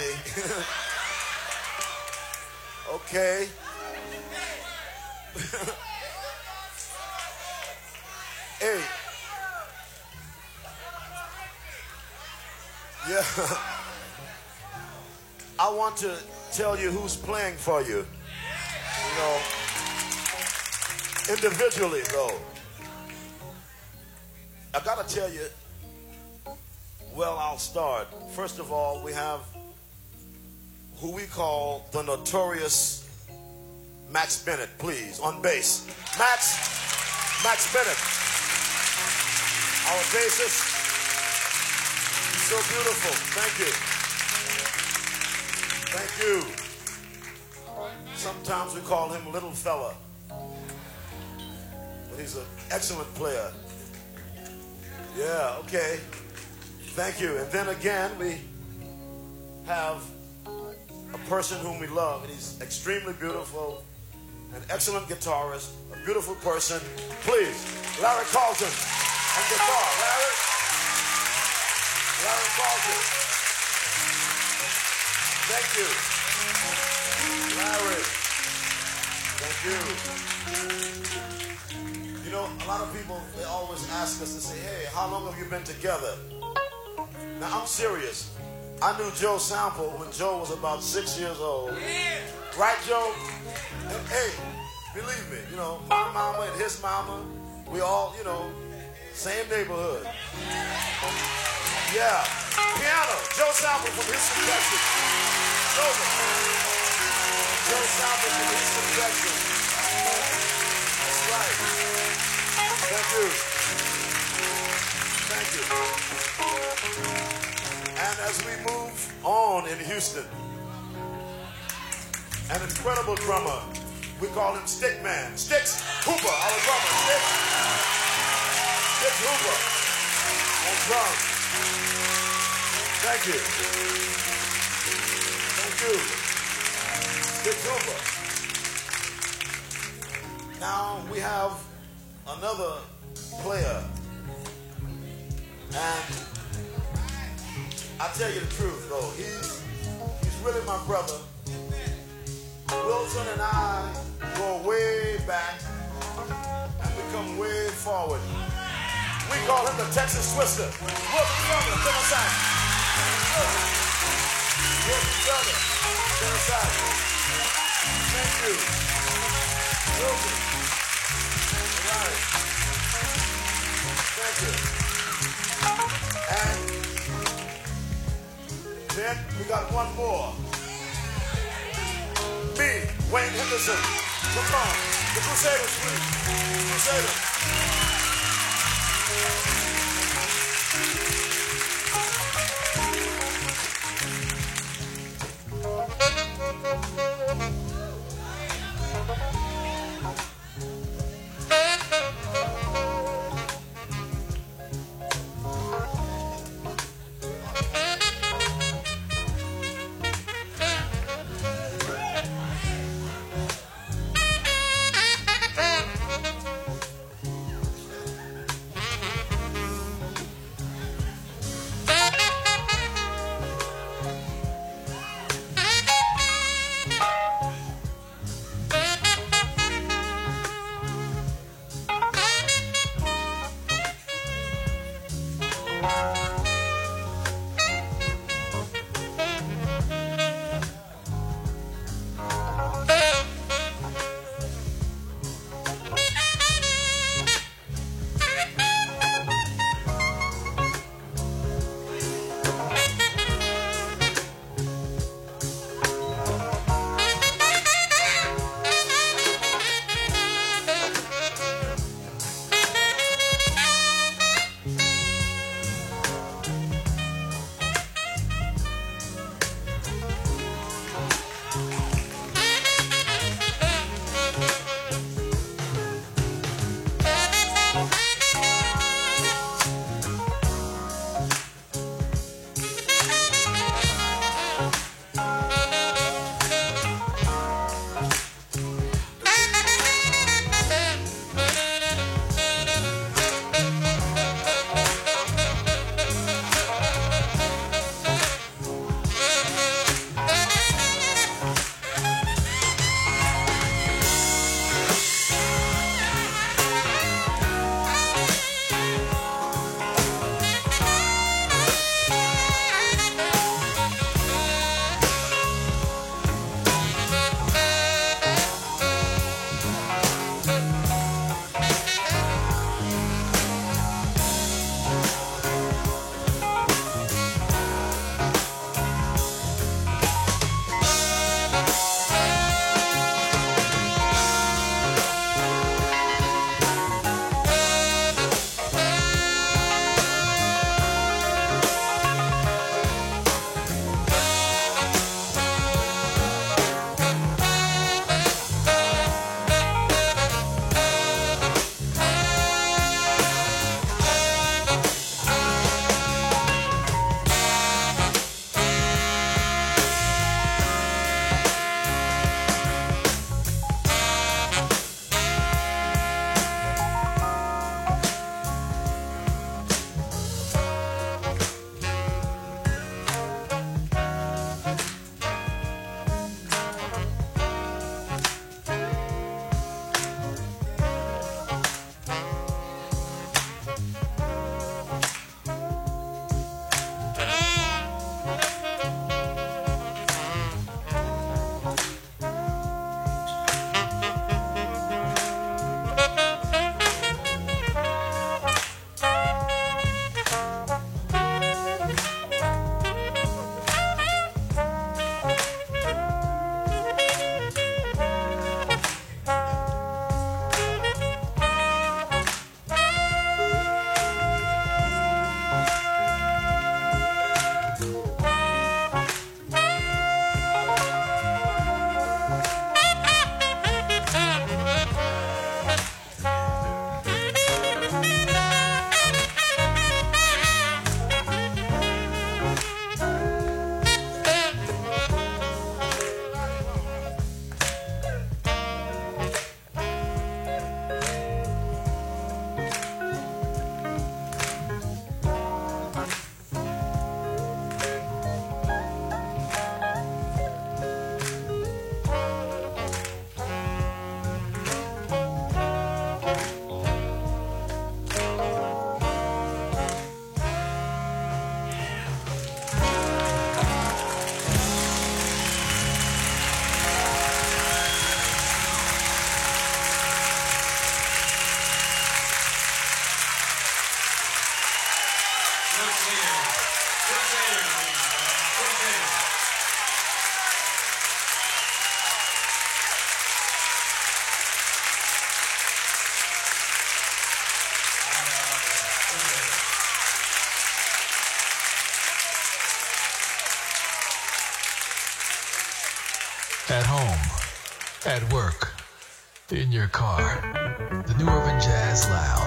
Daddy. okay. hey. Yeah. I want to tell you who's playing for you. You know, individually, though. I got to tell you, well, I'll start. First of all, we have who we call the notorious Max Bennett, please, on bass. Max, Max Bennett, our bassist. So beautiful. Thank you. Thank you. Sometimes we call him Little Fella. But he's an excellent player. Yeah, okay. Thank you. And then again, we have person whom we love, and he's extremely beautiful, an excellent guitarist, a beautiful person. Please, Larry Carlton on guitar. Larry? Larry Carlton. Thank you. Larry. Thank you. You know, a lot of people, they always ask us to say, hey, how long have you been together? Now, I'm serious. I knew Joe Sample when Joe was about six years old. Right, Joe? Hey, believe me, you know, my mama and his mama, we all, you know, same neighborhood. Yeah. Piano, Joe Sample from Houston, Texas. Joe, Joe Sample from Houston, Texas. That's right. Thank you. Thank you. As we move on in Houston, an incredible drummer, we call him Stickman. Stix Hooper, our drummer. Sticks, Stix Hooper on drums. Thank you. Thank you. Stix Hooper. Now we have another player. And I tell you the truth, though, he's he's really my brother. Wilton and I go way back and we come way forward. We call him the Texas Twister. Wilton brother, aside. Wilton brother, aside. Thank you. Wilton. All right. Thank you. And then we got one more. Me, Wayne Henderson. Come on. The Crusaders, please. Crusaders. At work, in your car. The New Urban Jazz Lounge.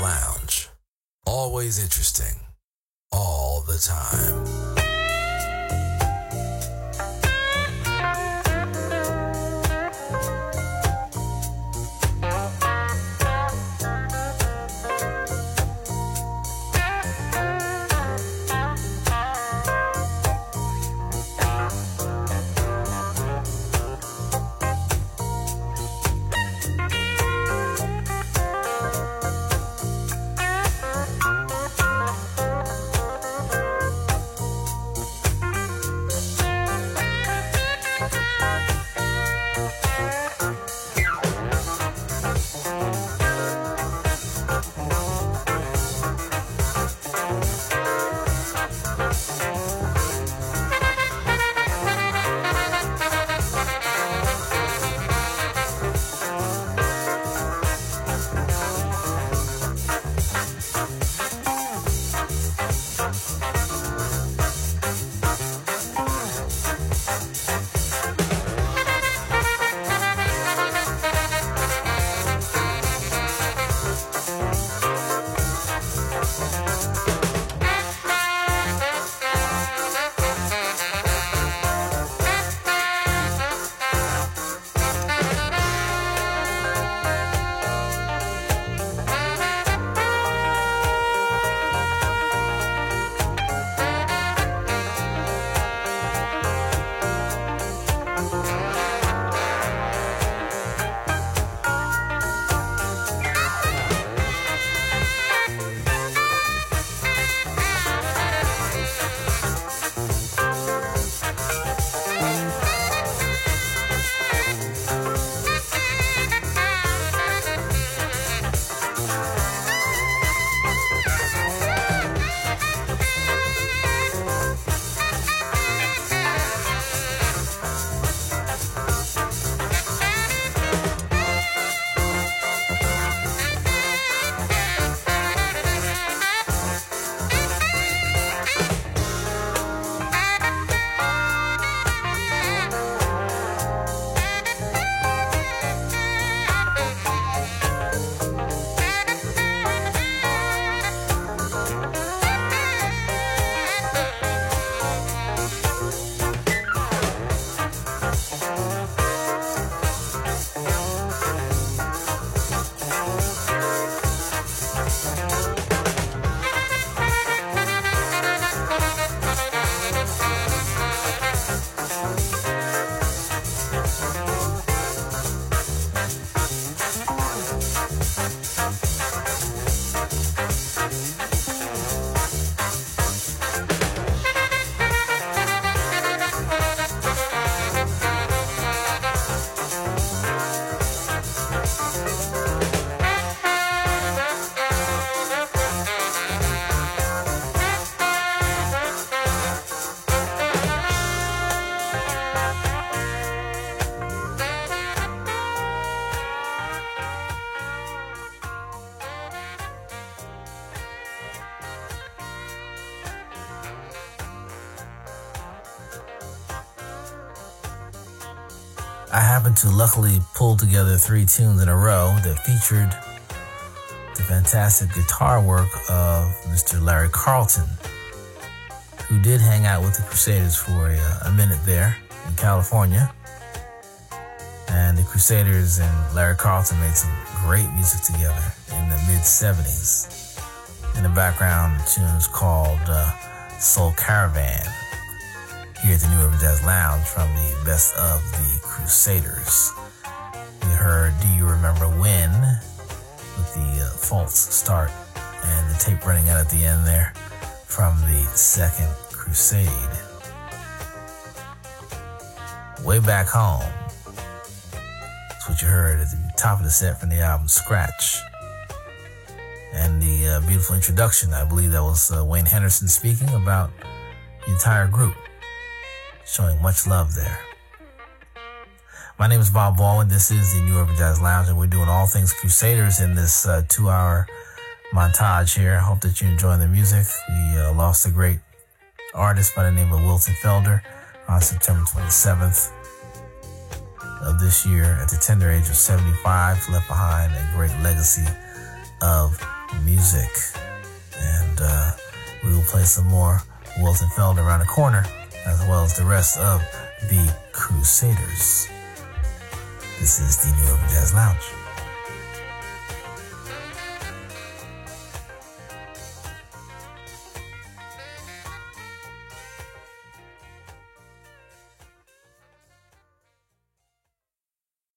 Lounge. Always interesting. All the time. I happened to luckily pull together three tunes in a row that featured the fantastic guitar work of Mr. Larry Carlton, who did hang out with the Crusaders for a, a minute there in California. And the Crusaders and Larry Carlton made some great music together in the mid 70s. In the background, the tune is called uh, Soul Caravan here at the New Urban Jazz Lounge from the Best of the Crusaders. We heard Do You Remember When with the uh, false start and the tape running out at the end there from the Second Crusade. Way Back Home. That's what you heard at the top of the set from the album Scratch. And the uh, beautiful introduction, I believe that was uh, Wayne Henderson speaking about the entire group showing much love there. My name is Bob Baldwin. This is the New Urban Jazz Lounge, and we're doing all things Crusaders in this uh, two hour montage here. I hope that you're enjoying the music. We uh, lost a great artist by the name of Wilton Felder on September 27th of this year at the tender age of 75, left behind a great legacy of music. And uh, we will play some more Wilton Felder around the corner, as well as the rest of the Crusaders. This is the New Urban Jazz Lounge.